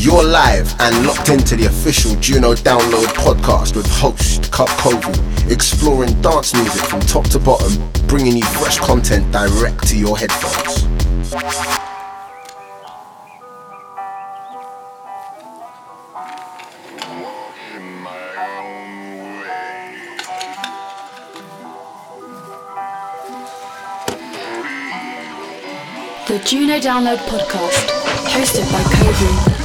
You're live and locked into the official Juno Download podcast with host Cub Kovu, exploring dance music from top to bottom, bringing you fresh content direct to your headphones. Juno Download Podcast, hosted by Kovu.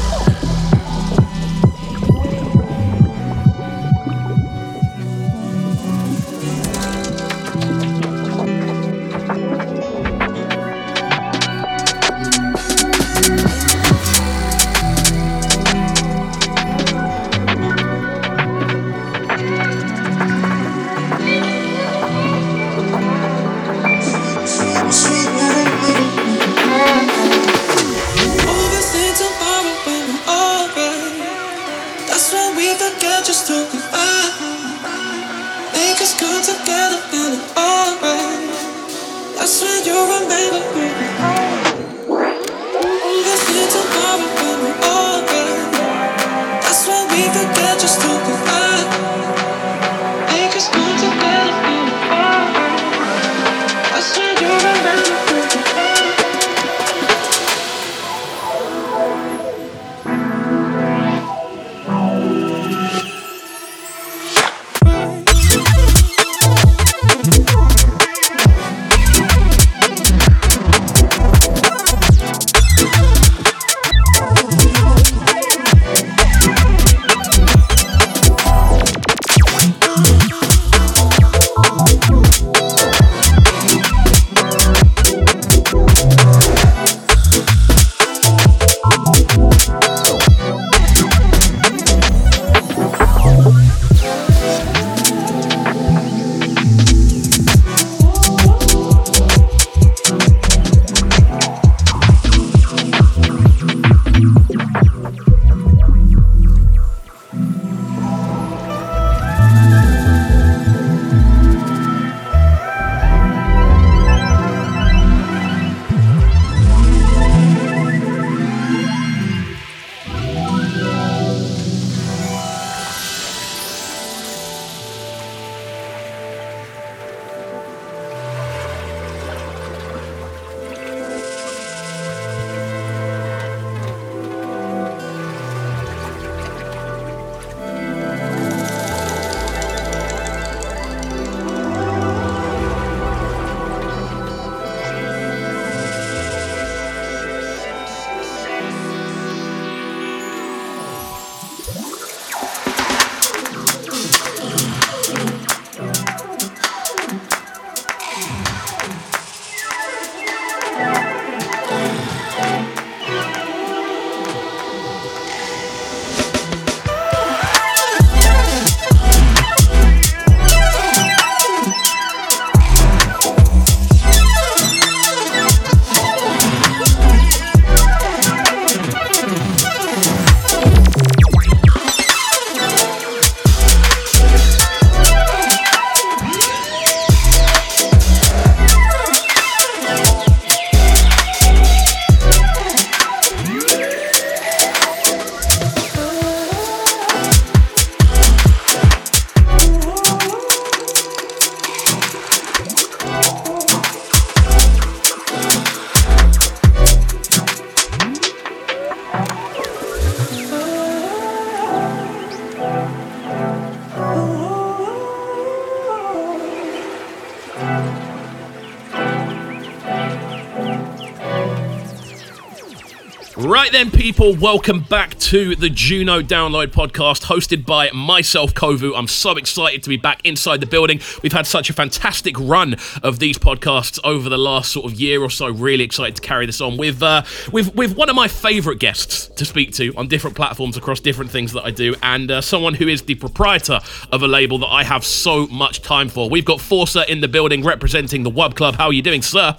Then, people, welcome back to the Juno Download podcast hosted by myself, Kovu. I'm so excited to be back inside the building. We've had such a fantastic run of these podcasts over the last sort of year or so. Really excited to carry this on with uh, with with one of my favourite guests to speak to on different platforms across different things that I do, and uh, someone who is the proprietor of a label that I have so much time for. We've got Forca in the building representing the Wub Club. How are you doing, sir?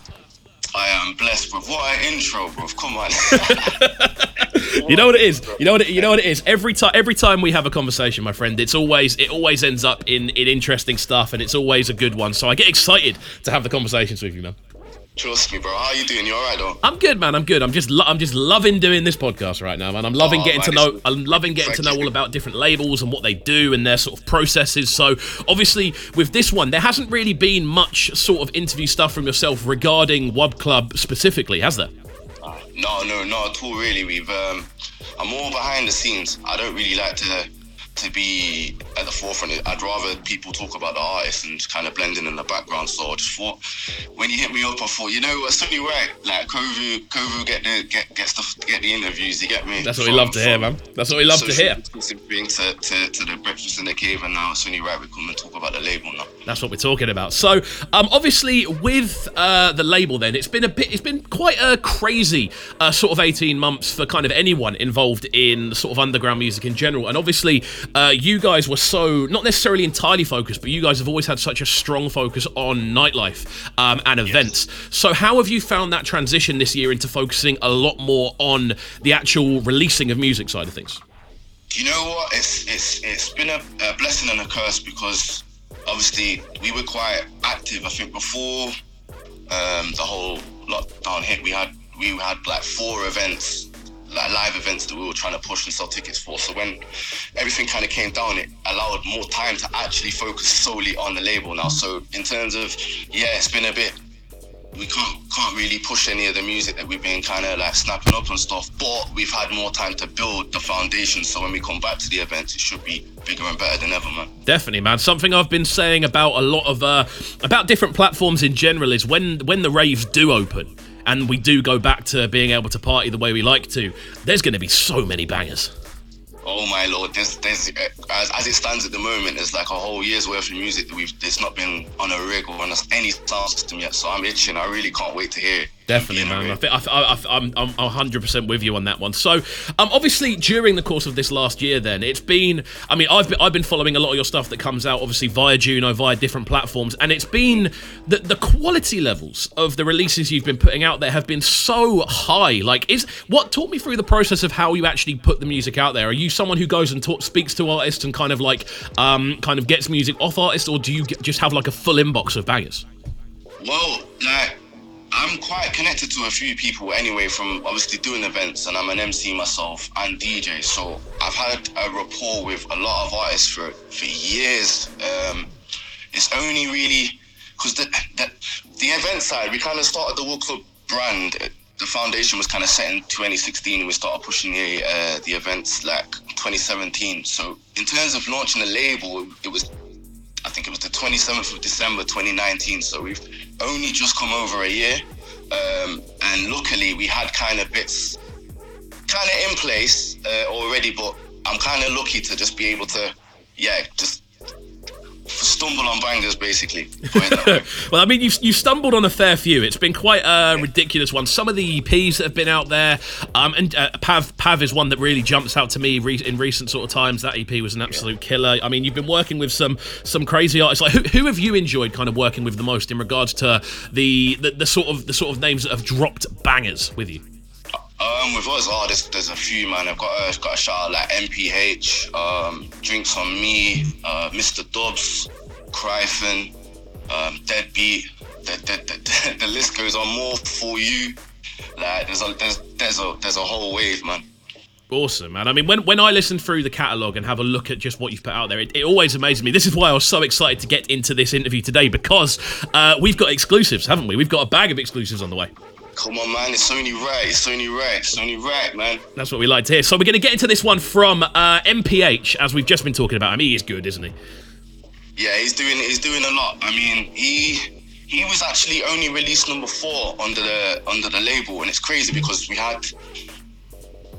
I am blessed, bro. What an intro, bro. Come on. You know what it is. You know what it, you know what it is. Every time, every time we have a conversation, my friend, it's always it always ends up in in interesting stuff, and it's always a good one. So I get excited to have the conversations with you, man. Trust me, bro. How are you doing? You alright though? I'm good, man. I'm good. I'm just lo- I'm just loving doing this podcast right now, man. I'm loving Oh, getting to know. I'm loving getting to know all about different labels and what they do and their sort of processes. So obviously, with this one, there hasn't really been much sort of interview stuff from yourself regarding Wub Club specifically, has there? No, no, not at all. Really, we've. Um, I'm more behind the scenes. I don't really like to to be at the forefront. I'd rather people talk about the artist and kind of blending in in the background. So I just thought, when you hit me up, I thought, you know, it's only right. Like Kovu, Kovu get the get get stuff, get the interviews. You get me? That's what we love to hear, man. That's what we love to hear. distancing to, to, to the breakfast in the cave, and now it's only right we come and talk about the label now. That's what we're talking about. So, um, obviously, with uh, the label, then it's been a bit, it's been quite a crazy uh, sort of eighteen months for kind of anyone involved in sort of underground music in general. And obviously, uh, you guys were so not necessarily entirely focused, but you guys have always had such a strong focus on nightlife um, and events. So, how have you found that transition this year into focusing a lot more on the actual releasing of music side of things? Do you know what? It's it's it's been a, a blessing and a curse because obviously we were quite active. I think before um, the whole lockdown hit, we had we had like four events, live events that we were trying to push and sell tickets for. So when everything kind of came down, it allowed more time to actually focus solely on the label now. So in terms of yeah, it's been a bit we can't can't really push any of the music that we've been kind of like snapping up and stuff. But we've had more time to build the foundation. So when we come back to the events, it should be bigger and better than ever, man. Definitely, man. Something I've been saying about a lot of uh, about different platforms in general is when when the raves do open and we do go back to being able to party the way we like to, there's going to be so many bangers. Oh my lord, there's there's uh, as, as it stands at the moment, there's like a whole year's worth of music that we've it's not been on a rig or on a, any sound system yet. So I'm itching. I really can't wait to hear it. Definitely, man. I think I, I, I, I'm, I'm 100% with you on that one. So, um, obviously during the course of this last year, then it's been. I mean, I've been, I've been following a lot of your stuff that comes out, obviously via Juno, via different platforms, and it's been the the quality levels of the releases you've been putting out there have been so high. Like, is what talk me through the process of how you actually put the music out there? Are you someone who goes and talk, speaks to artists and kind of like um kind of gets music off artists, or do you get, just have like a full inbox of bangers? Well, like I'm quite connected to a few people anyway from obviously doing events and I'm an MC myself and DJ. So I've had a rapport with a lot of artists for for years. Um, it's only really because the, the the event side we kind of started the Wub Club brand. The foundation was kind of set in 2016 and we started pushing the uh, the events like 2017. So in terms of launching the label, it was I think it was the 27th of December 2019. So we've only just come over a year. Um, and luckily, we had kind of bits kind of in place uh, already, but I'm kind of lucky to just be able to, yeah, just stumble on bangers basically. Put it that way. well, I mean, you you stumbled on a fair few. It's been quite a ridiculous one. Some of the EPs that have been out there, um, and uh, Pav Pav is one that really jumps out to me re- in recent sort of times. That EP was an absolute killer. I mean, you've been working with some some crazy artists. Like, who, who have you enjoyed kind of working with the most in regards to the, the the sort of the sort of names that have dropped bangers with you? Um, with us, oh, there's, a few, man. I've got a, got a shout out like MPH, um, Drinks on Me, uh, Mr. Dobbs, Cryfin, um, Deadbeat. The, the, the, the list goes on more for you. Like there's a there's there's a there's a whole wave, man. Awesome, man. I mean, when, when I listen through the catalogue and have a look at just what you've put out there, it, it always amazes me. This is why I was so excited to get into this interview today because uh, we've got exclusives, haven't we? We've got a bag of exclusives on the way. Come on, man. It's only right. It's only right. It's only right, man. That's what we like to hear. So we're going to get into this one from uh, MPH, as we've just been talking about him. He is good, isn't he? Yeah, he's doing he's doing a lot. I mean, he he was actually only released number four under the under the label, and it's crazy because we had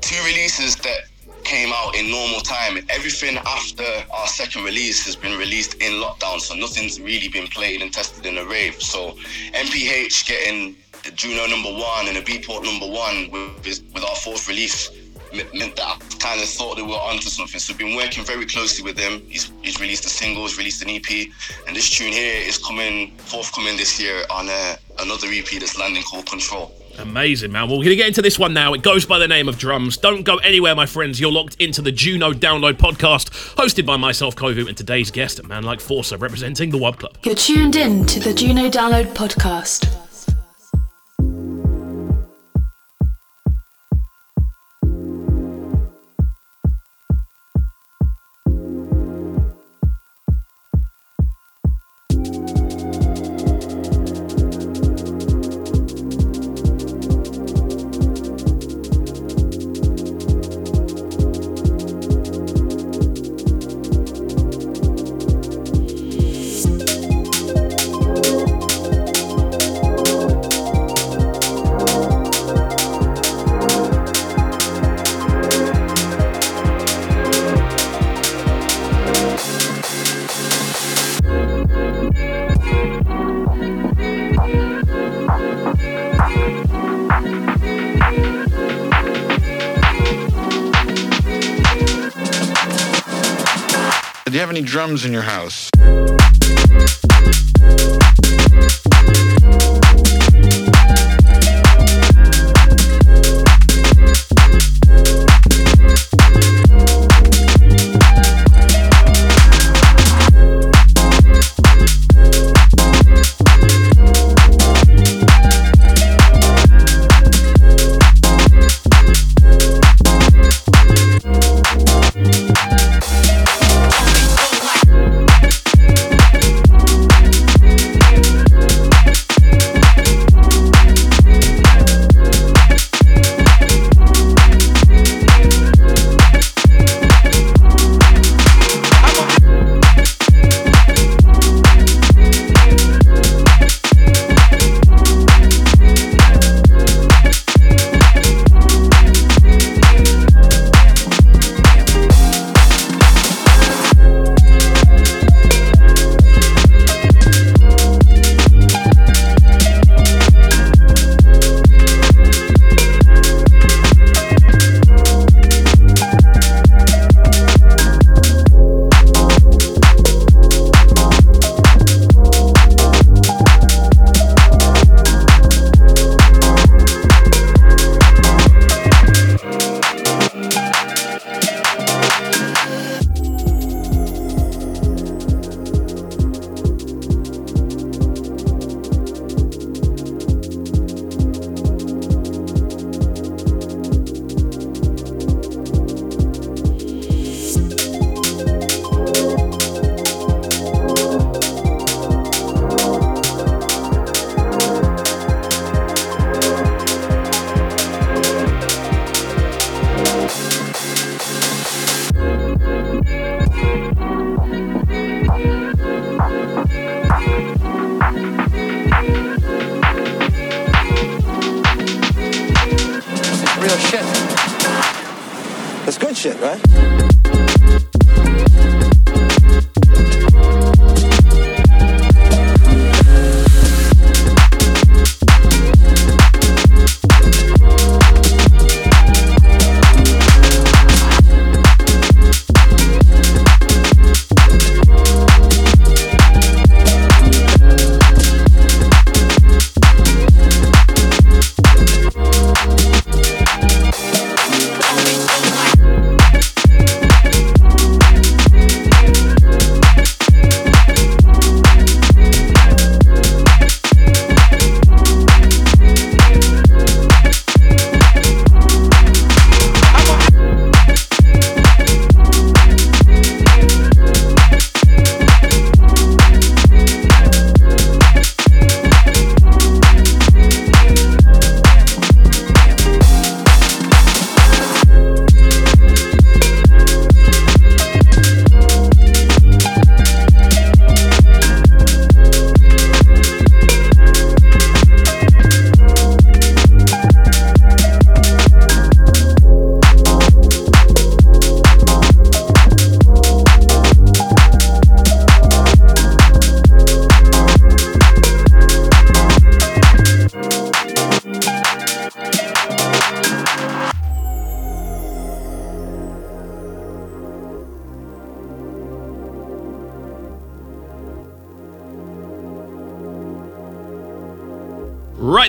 two releases that came out in normal time. Everything after our second release has been released in lockdown, so nothing's really been played and tested in a rave. So MPH getting the Juno number one and the Beatport number one with with our fourth release meant meant that I kind of thought that we were onto something. So we've been working very closely with him. He's, he's released a single, he's released an EP, and this tune here is coming forthcoming this year on uh, another EP that's landing called Control. Amazing, man. Well, we're going to get into this one now. It goes by the name of Drums. Don't go anywhere, my friends. You're locked into the Juno Download podcast, hosted by myself, Kovu, and today's guest, a man like Forca, representing the Wub Club. You're tuned in to the Juno Download podcast. Drums in your house?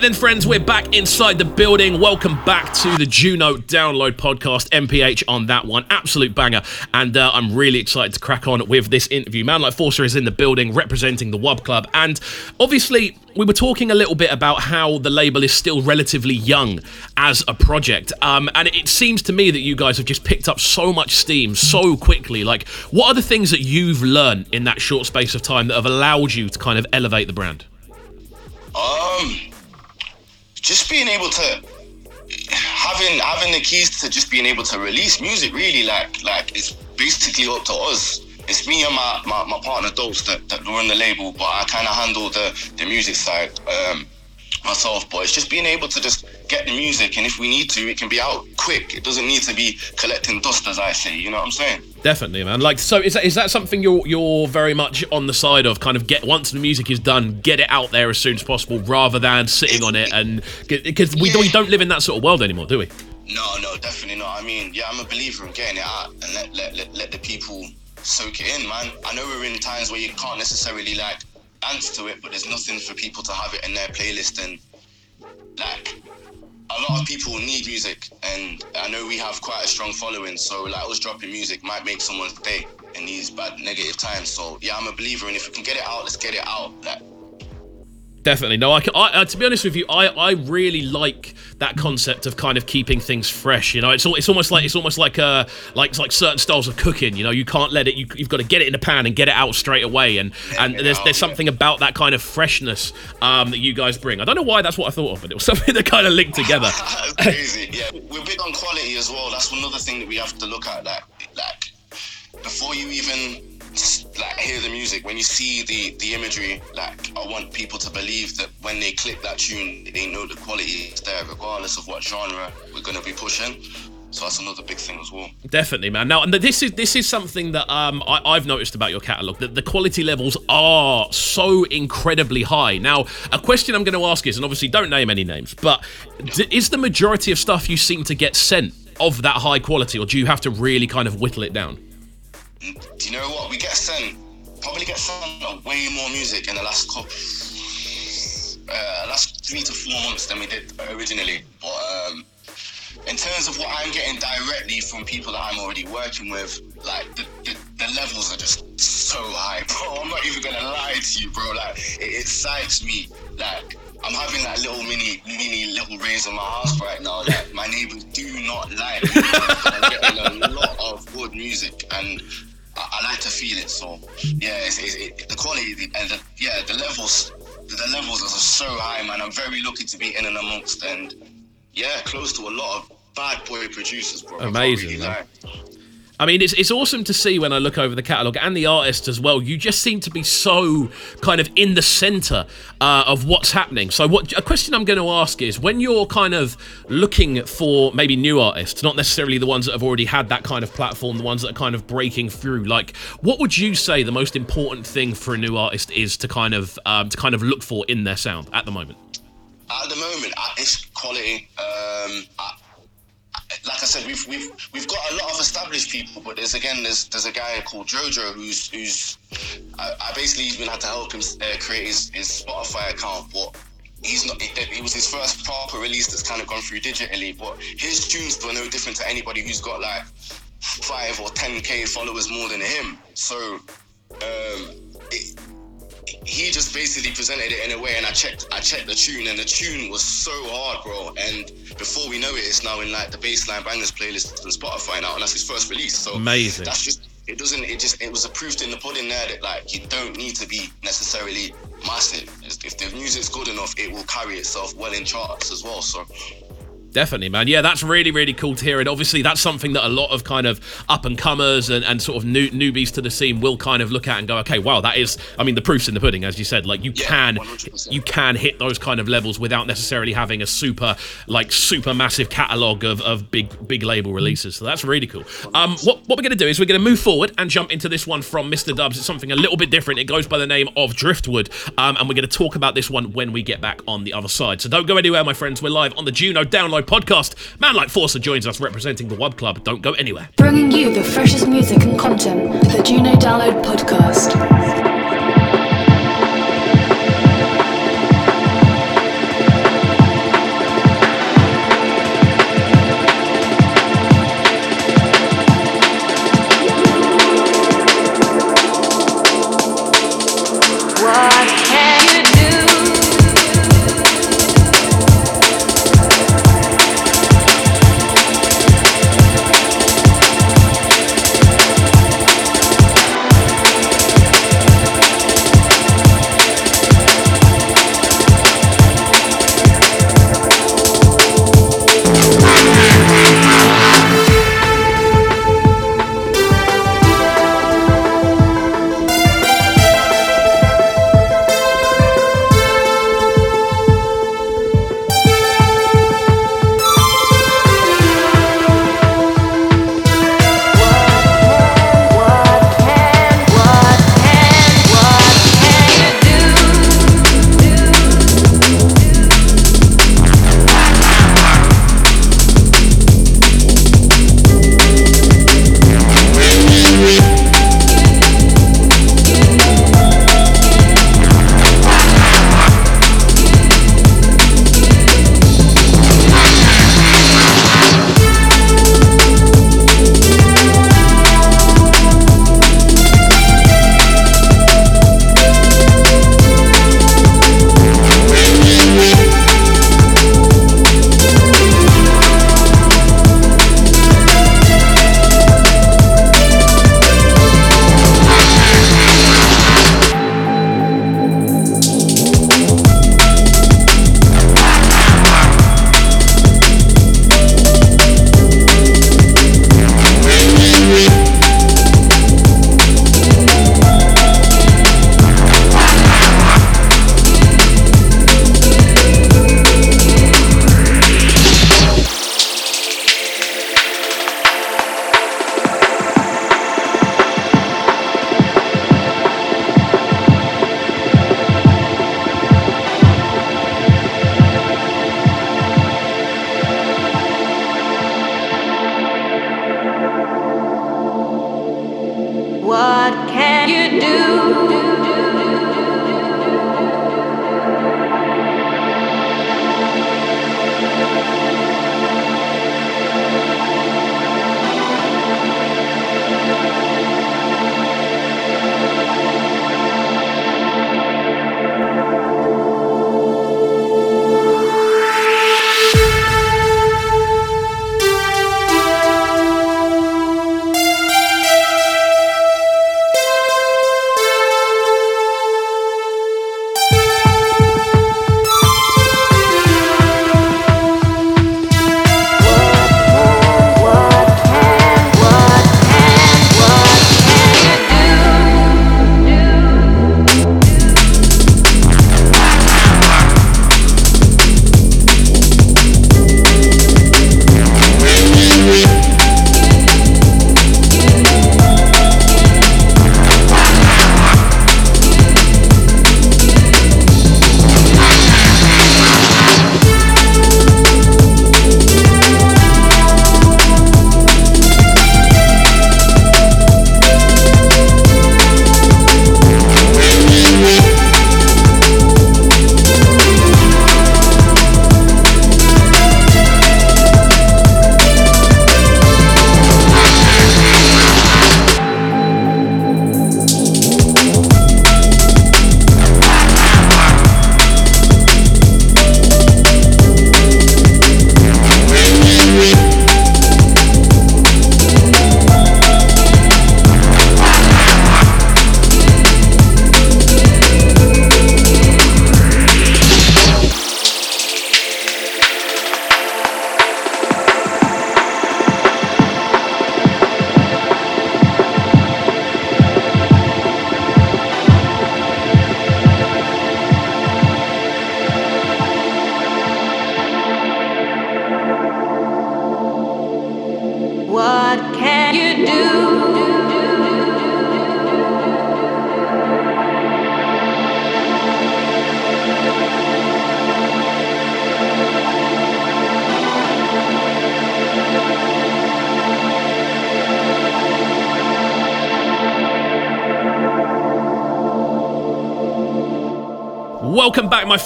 Then, friends, we're back inside the building. Welcome back to the Juno Download Podcast, MPH on that one. Absolute banger. And uh, I'm really excited to crack on with this interview. Man Like Forca is in the building representing the WUB Club. And obviously, we were talking a little bit about how the label is still relatively young as a project. Um, and it seems to me that you guys have just picked up so much steam so quickly. Like, what are the things that you've learned in that short space of time that have allowed you to kind of elevate the brand? Um, just being able to having having the keys to just being able to release music. Really, like like it's basically up to us. It's me and my my, my partner Dose that, that run the label, but I kind of handle the the music side um, myself. But it's just being able to just get the music, and if we need to, it can be out quick. It doesn't need to be collecting dust, as I say. You know what I'm saying? Definitely, man. Like, so is that is that something you're you're very much on the side of? Kind of get once the music is done, get it out there as soon as possible, rather than sitting on it and because we Yeah. we don't live in that sort of world anymore, do we? No, no, definitely not. I mean, yeah, I'm a believer in getting it out and let let, let, let the people soak it in, man. I know we're in times where you can't necessarily like dance to it, but there's nothing for people to have it in their playlist and like a lot of people need music and I know we have quite a strong following, so like us dropping music might make someone's day in these bad negative times. So yeah, I'm a believer and if we can get it out, let's get it out. Like Definitely. No, I, can, I uh, to be honest with you, I, I really like that concept of kind of keeping things fresh. You know, it's all, it's almost like it's almost like uh like like certain styles of cooking. You know, you can't let it. You, you've got to get it in the pan and get it out straight away. And and there's there's something about that kind of freshness um, that you guys bring. I don't know why that's what I thought of, but it was something that kind of linked together. crazy. Yeah, we're big on quality as well. That's another thing that we have to look at. Like like before you even like hear the music, when you see the the imagery, like I want people to believe that when they click that tune, they know the quality is there, regardless of what genre we're gonna be pushing. So that's another big thing as well. Definitely, man. Now, and this is this is something that um, I, have noticed about your catalog that the quality levels are so incredibly high. Now, a question I'm going to ask is, and obviously don't name any names, but is the majority of stuff you seem to get sent of that high quality, or do you have to really kind of whittle it down? You know what? We get sent, probably get sent way more music in the last couple, uh, last three to four months than we did originally. But um, in terms of what I'm getting directly from people that I'm already working with, like the, the, the levels are just so high, bro. I'm not even gonna lie to you, bro. Like it excites me. Like I'm having that little mini, mini little raise in my house right now. Like my neighbors do not like. I'm getting a lot of good music, and I, I like to feel it. So yeah, it's, it's, it, the quality and the, yeah, the levels, the levels are so high, man. I'm very lucky to be in and amongst, and yeah, close to a lot of bad boy producers, bro. Amazing. Really I mean, it's, it's awesome to see when I look over the catalogue and the artists as well. You just seem to be so kind of in the centre uh, of what's happening. So, what a question I'm going to ask is when you're kind of looking for maybe new artists, not necessarily the ones that have already had that kind of platform, the ones that are kind of breaking through. Like, what would you say the most important thing for a new artist is to kind of um, to kind of look for in their sound at the moment? At the moment, it's quality. Um, like I said, we've we've we've got a lot of established people, but there's again there's there's a guy called Jojo who's who's I, I basically even had to help him uh, create his, his Spotify account, but he's not. It, was his first proper release that's kind of gone through digitally, but his tunes were no different to anybody who's got like five or ten k followers more than him. So um, it, he just basically presented it in a way, and I checked, I checked the tune, and the tune was so hard, bro. And before we know it, it's now in like the bassline bangers playlist on Spotify now, and that's his first release. So amazing. That's just it. Doesn't it? Just it was a proof in the pudding there that like you don't need to be necessarily massive. If the music's good enough, it will carry itself well in charts as well. So Definitely, man. Yeah, that's really, really cool to hear. And obviously, that's something that a lot of kind of up and comers and, and sort of new, newbies to the scene will kind of look at and go, okay, wow, that is. I mean, the proof's in the pudding, as you said. Like you yeah, can, 100%. you can hit those kind of levels without necessarily having a super, like super massive catalog of, of big, big label releases. So that's really cool. Um, what what we're gonna do is we're gonna move forward and jump into this one from Mr. Dubs. It's something a little bit different. It goes by the name of Driftwood, um, and we're gonna talk about this one when we get back on the other side. So don't go anywhere, my friends. We're live on the Juno Download Podcast. Man like Forca joins us representing the Wub Club. Don't go anywhere. Bringing you the freshest music and content, the Juno Download Podcast.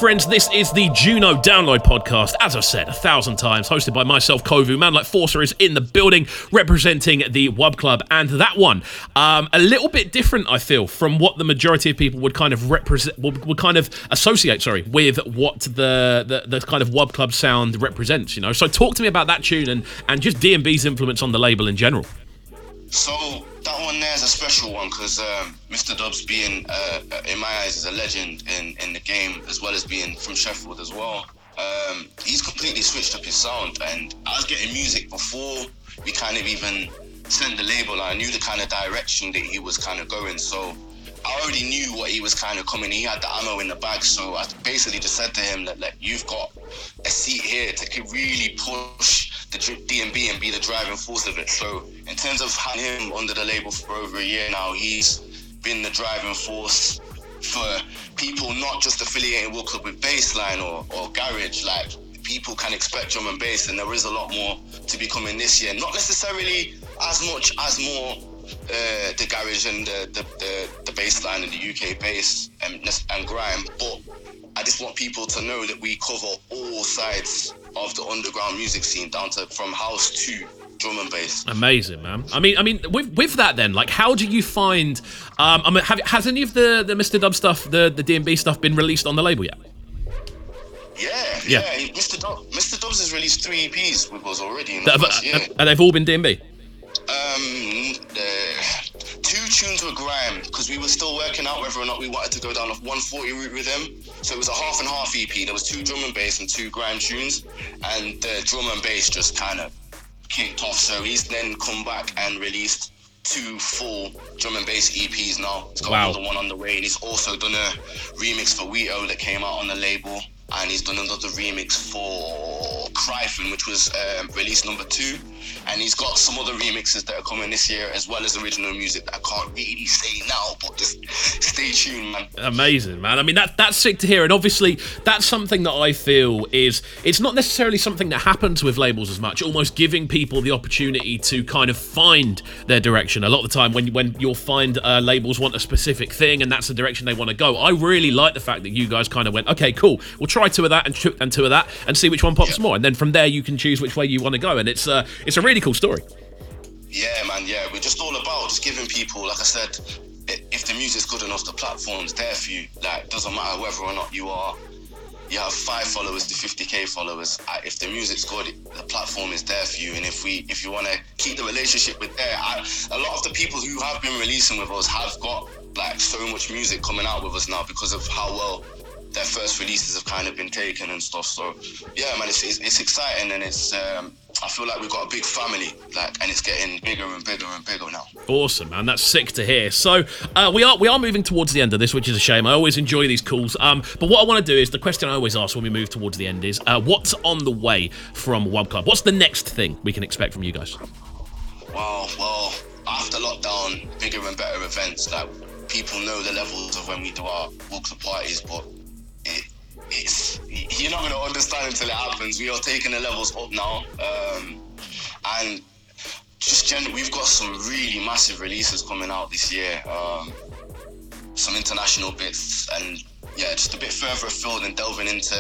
Friends. This is the Juno Download Podcast. As I've said a thousand times, hosted by myself, Kovu. Man like Forca is in the building, representing the Wub Club, and that one um, a little bit different, I feel, from what the majority of people would kind of represent, would, would kind of associate, sorry, with what the, the the kind of Wub Club sound represents. You know, so talk to me about that tune and and just DnB's influence on the label in general. So that one there is a special one because um, Mr. Dubs, being uh, in my eyes, is a legend in, in the game as well as being from Sheffield as well. Um, he's completely switched up his sound, and I was getting music before we kind of even sent the label. I knew the kind of direction that he was kind of going, so I already knew what he was kind of coming. He had the ammo in the bag, so I basically just said to him that like you've got a seat here to really push the DnB and be the driving force of it. So in terms of having him under the label for over a year now, he's been the driving force for people not just affiliating Wub Club with bassline or, or garage. Like people can expect drum and bass, and there is a lot more to be coming this year. Not necessarily as much as more uh, the garage and the the, the, the bass line and the UK bass and, and grime, but I just want people to know that we cover all sides of the underground music scene, down to from house to drum and bass. Amazing, man. I mean, I mean, with with that, then, like, how do you find? Um, I mean, have, has any of the the Mr. Dub stuff, the the DnB stuff, been released on the label yet? Yeah, yeah. yeah. Mr. Dub, Mr. Dubs has released three EPs with us already. In the first year. And they've all been DnB. Um, the two tunes were grime because we were still working out whether or not we wanted to go down a 140 route with him. So it was a half and half EP. There was two drum and bass and two grime tunes, and the drum and bass just kind of kicked off. So he's then come back and released two full drum and bass EPs now. He's got wow. another one on the way, and he's also done a remix for Weeto that came out on the label and he's done another remix for Cryphon, which was um, release number two. And he's got some other remixes that are coming this year, as well as original music that I can't really say now, but just stay tuned, man. Amazing, man. I mean, that that's sick to hear, and obviously that's something that I feel is it's not necessarily something that happens with labels as much. Almost giving people the opportunity to kind of find their direction. A lot of the time, when when you'll find uh, labels want a specific thing, and that's the direction they want to go. I really like the fact that you guys kind of went, okay, cool, we'll try two of that and, two, and two of that, and see which one pops more, and then from there you can choose which way you want to go, and it's uh, it's a really cool story. Yeah, man. Yeah, we're just all about just giving people, like I said, if the music's good enough, the platform's there for you. Like, doesn't matter whether or not you are you have five followers to 50k followers. If the music's good, the platform is there for you. And if we, if you want to keep the relationship with there, I, a lot of the people who have been releasing with us have got like so much music coming out with us now because of how well their first releases have kind of been taken and stuff. So yeah, man, it's, it's, it's exciting and it's um, I feel like we've got a big family, like, and it's getting bigger and bigger and bigger now. Awesome, man. That's sick to hear. So uh, we are we are moving towards the end of this, which is a shame. I always enjoy these calls. Um, but what I want to do is the question I always ask when we move towards the end is, uh, what's on the way from Wub Club? What's the next thing we can expect from you guys? Wow, well, after lockdown, bigger and better events. Like people know the levels of when we do our Wub Club parties, but it, it's you're not going to understand until it happens. We are taking the levels up now, um, and just generally, we've got some really massive releases coming out this year. Um, some international bits, and yeah, just a bit further afield and delving into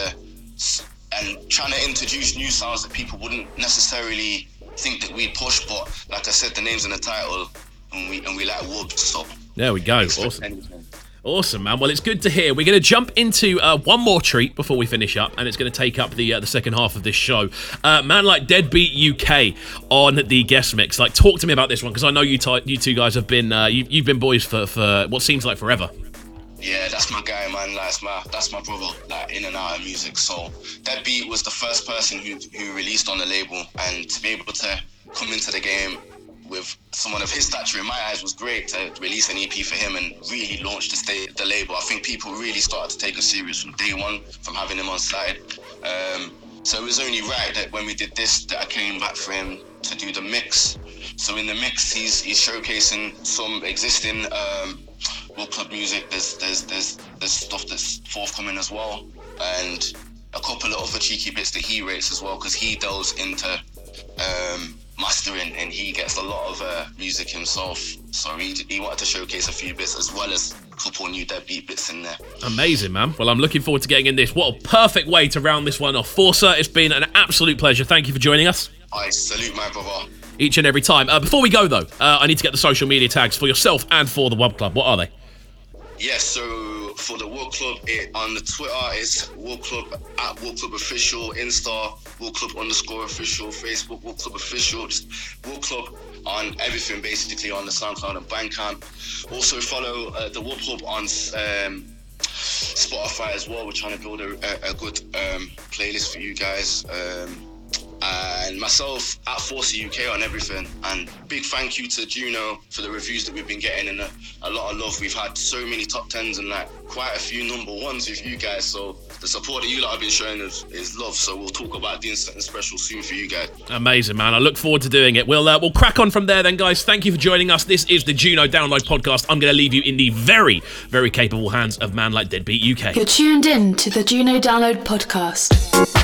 and trying to introduce new sounds that people wouldn't necessarily think that we'd push. But like I said, the name's in the title, and we and we like Wubs, so there we go. Awesome. Anything. Awesome, man. Well, it's good to hear. We're going to jump into uh, one more treat before we finish up, and it's going to take up the uh, the second half of this show. Uh, man, like Deadbeat UK on the guest mix. Like, talk to me about this one because I know you t- you two guys have been uh, you, you've been boys for for what seems like forever. Yeah, that's my guy, man. That's my that's my brother, like in and out of music. So Deadbeat was the first person who who released on the label, and to be able to come into the game with someone of his stature in my eyes was great to release an EP for him and really launch the, state, the label. I think people really started to take us serious from day one from having him on side. Um, so it was only right that when we did this that I came back for him to do the mix. So in the mix, he's he's showcasing some existing um, Club music. There's there's there's there's stuff that's forthcoming as well, and a couple of other cheeky bits that he rates as well because he delves into um, mastering and he gets a lot of uh, music himself. So he, he wanted to showcase a few bits as well as a couple new deadbeat bits in there. Amazing, man. Well, I'm looking forward to getting in this. What a perfect way to round this one off. Forca, it's been an absolute pleasure. Thank you for joining us. I salute my brother. Each and every time. Uh, before we go, though, uh, I need to get the social media tags for yourself and for the Wub Club. What are they? Yes, so for the Wub Club, it, on the Twitter, it's Wub Club at Wub Club Official, Insta, Wub Club underscore official, Facebook, Wub Club Official, just Club on everything basically on the SoundCloud and Bandcamp. Also follow uh, the Wub Club on um, Spotify as well. We're trying to build a, a, a good um, playlist for you guys. Um, and myself at Force UK on everything. And big thank you to Juno for the reviews that we've been getting and a, a lot of love. We've had so many top tens and like quite a few number ones with you guys. So the support that you lot have been showing is, is love. So we'll talk about doing something special soon for you guys. Amazing, man. I look forward to doing it. We'll uh, we'll crack on from there then, guys. Thank you for joining us. This is the Juno Download Podcast. I'm going to leave you in the very, very capable hands of Man Like Deadbeat UK. You're tuned in to the Juno Download Podcast.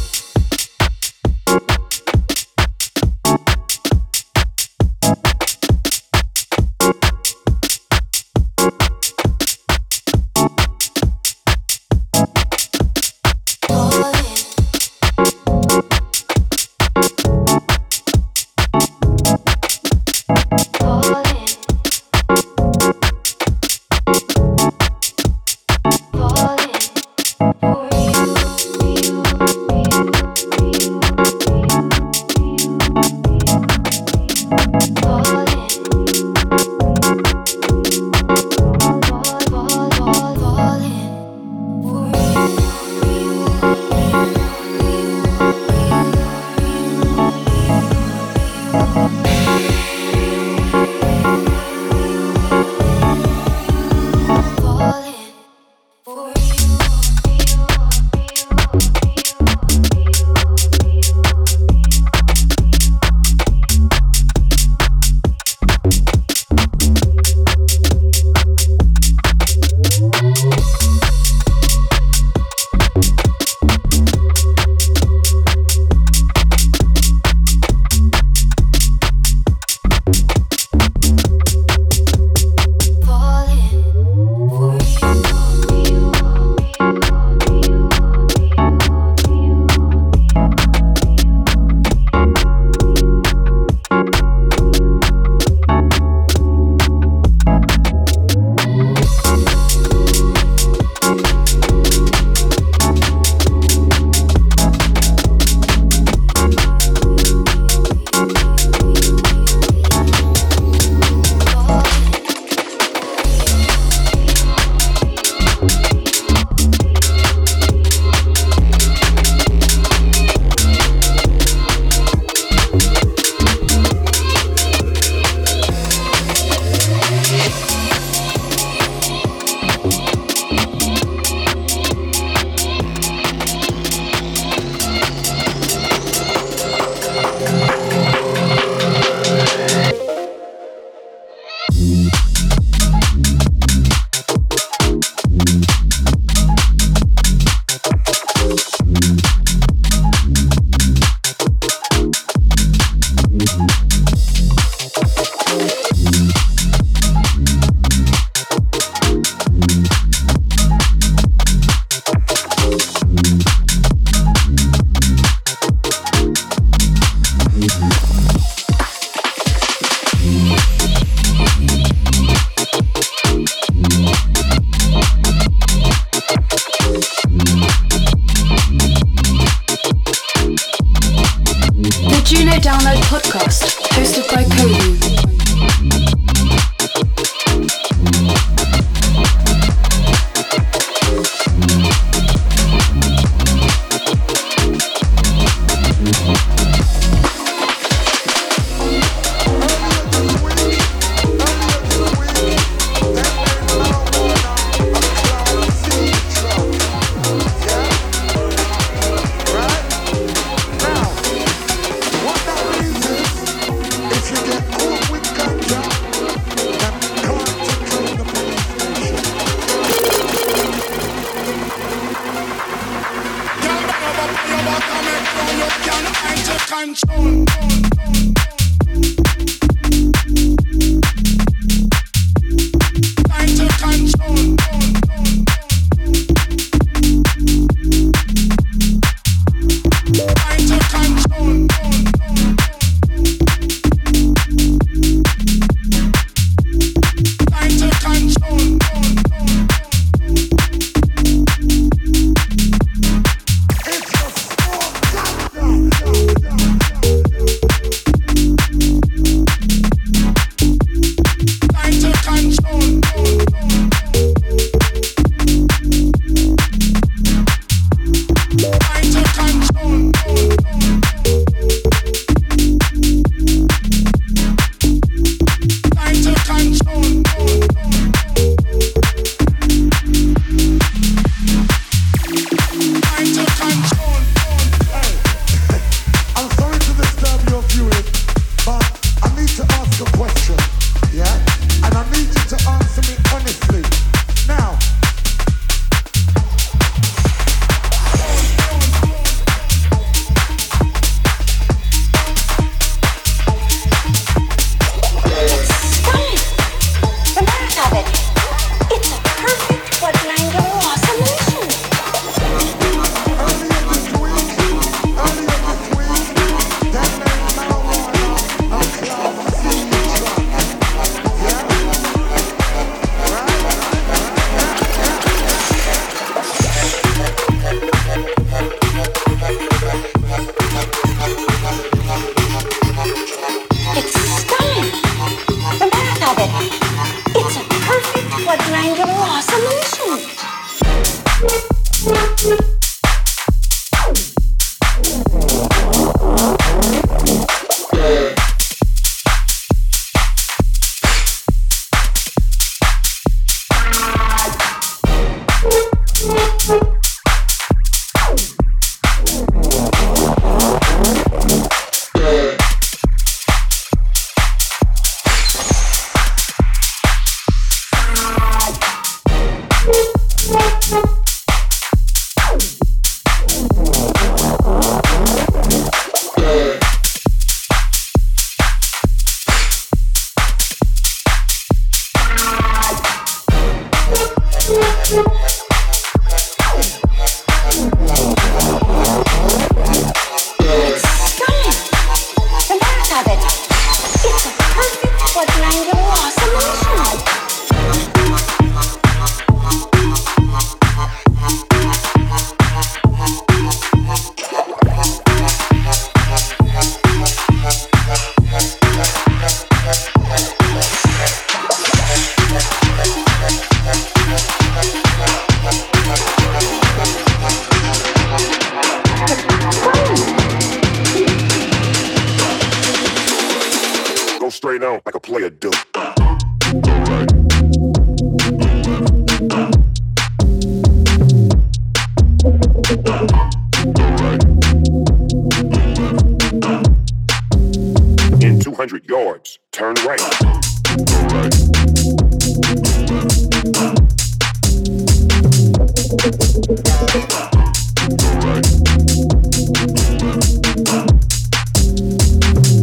100 yards, turn right.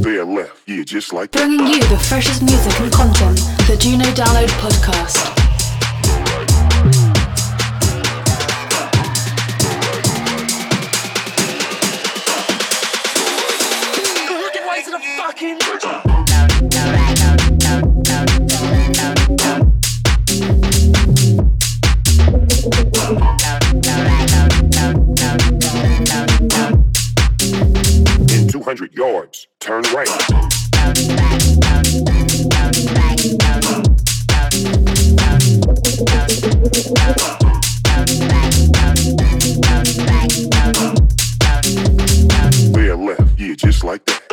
There left, yeah, just like that. Bringing you the freshest music and content, the Juno Download Podcast. 100 yards, turn right. yeah just like that.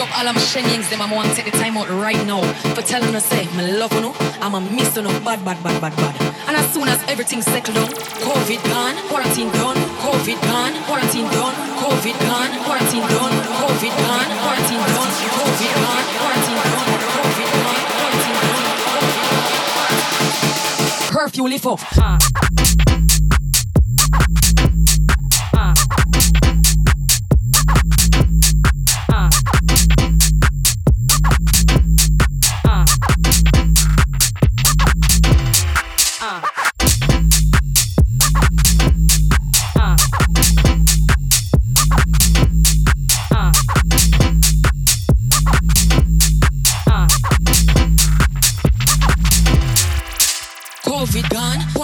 Big up all of my Shenyings, them I want to take the time out right now for telling us, say, me love know, I'm a miss know, bad, bad, bad, bad, bad. And as soon as everything settled down, COVID gone, quarantine done, COVID gone, quarantine done, COVID gone, quarantine done, COVID gone, quarantine done, COVID gone, quarantine done, COVID gone, quarantine done. Curfew lift off.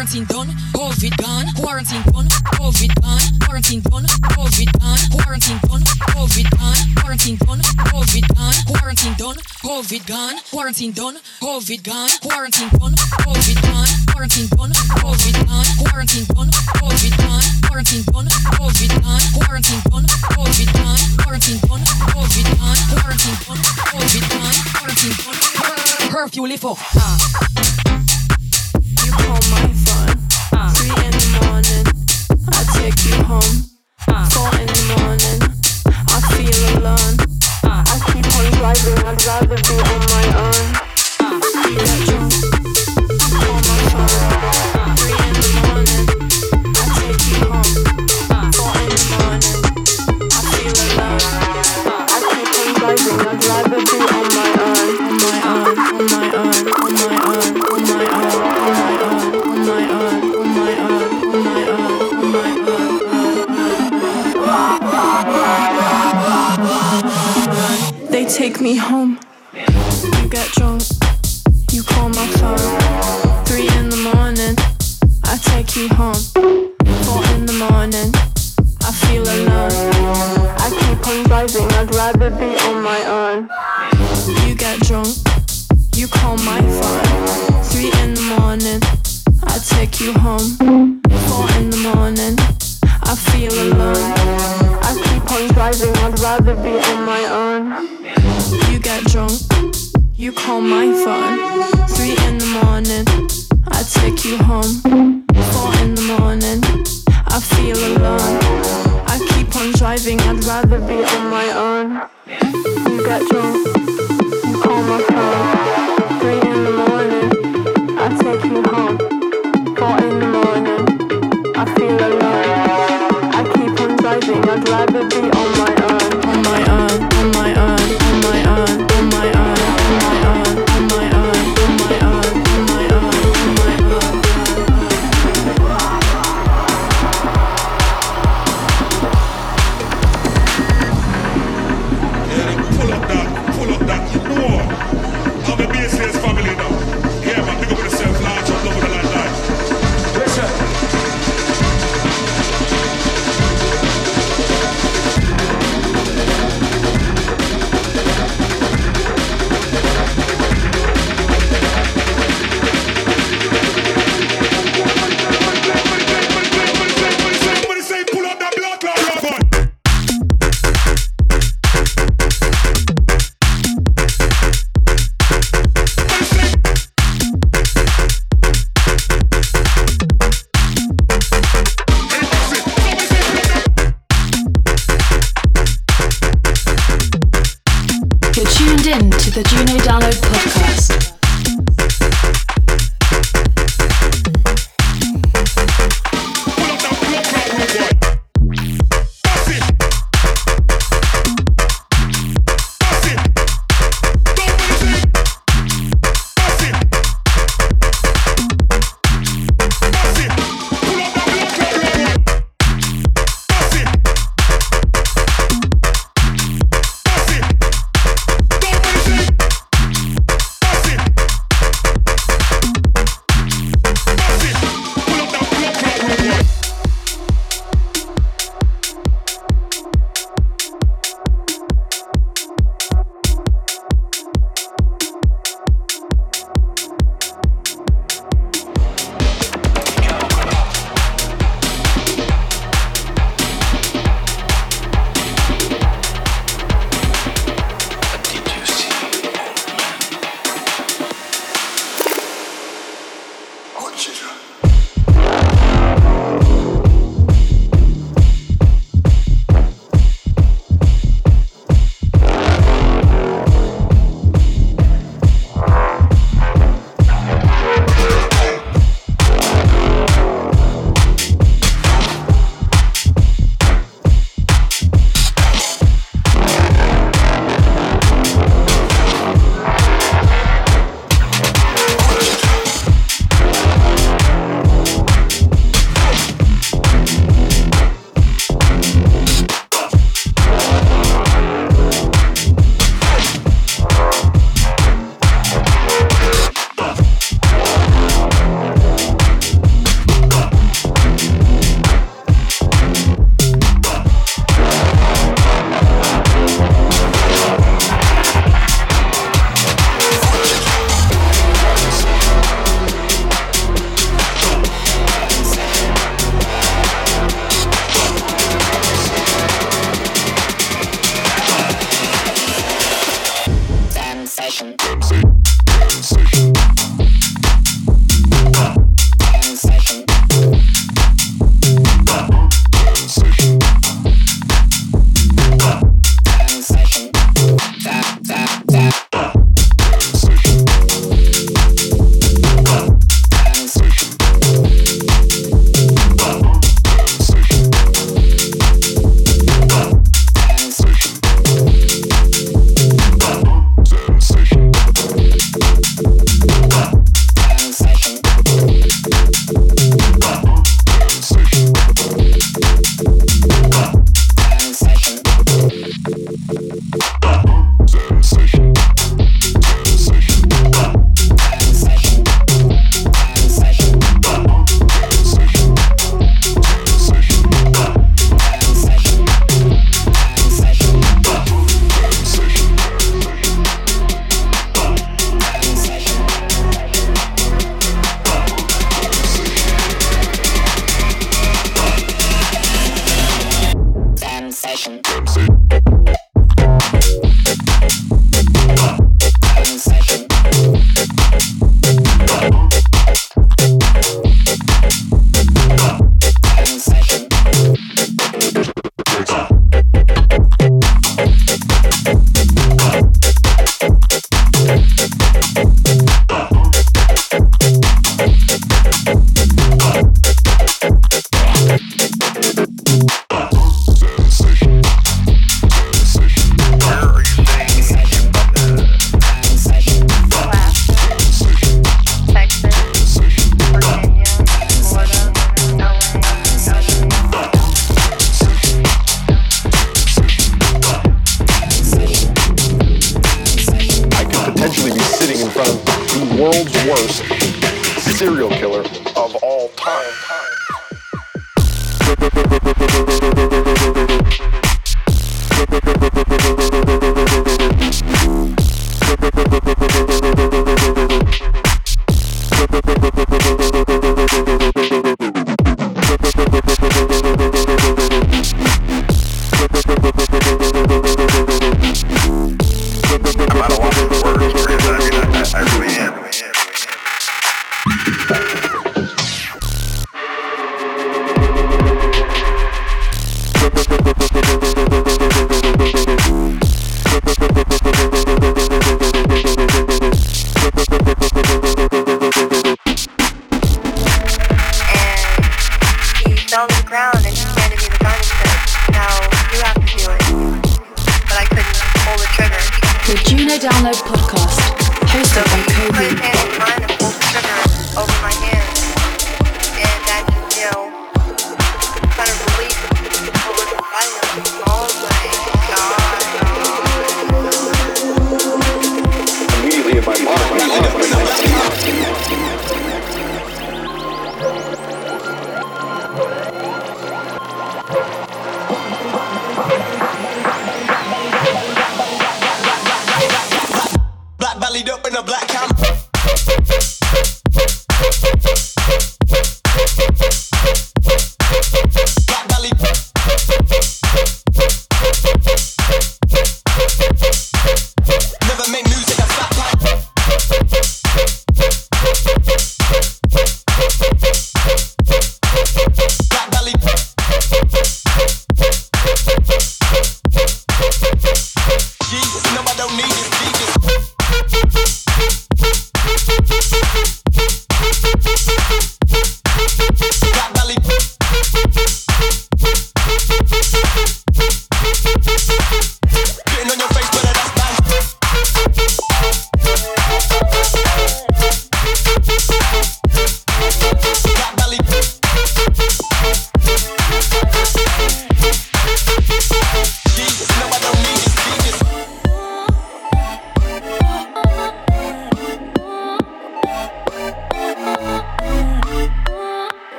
Quarantine done, COVID gone, quarantine done, COVID gone, quarantine done, COVID gone, quarantine done, COVID gone, quarantine done, COVID gone, quarantine done, COVID gone, quarantine done, COVID gone, quarantine done, COVID gone, quarantine done, COVID gone, quarantine done, COVID gone, quarantine done, COVID gone, quarantine done, COVID gone, quarantine done, COVID gone, quarantine done, COVID gone, quarantine done, curfew lift up. You call my rather be on on my own. Drunk. Call my phone. Take me home. You get drunk. You call my phone. Three in the morning. I take you home. Four in the morning. I feel alone. I keep on driving. I'd rather be on my own. You get drunk. You call my phone. Three in the morning. I take you home. Four in the morning. I feel alone. I keep on driving. I'd rather be on my own. You get drunk. You call my phone. Three in the morning. I take you home. Four in the morning. I feel alone. I keep on driving. I'd rather be on my own. You get drunk. You call my phone. Three in the morning. I take you home. Four in the morning. I feel alone. Nothing but love would be on my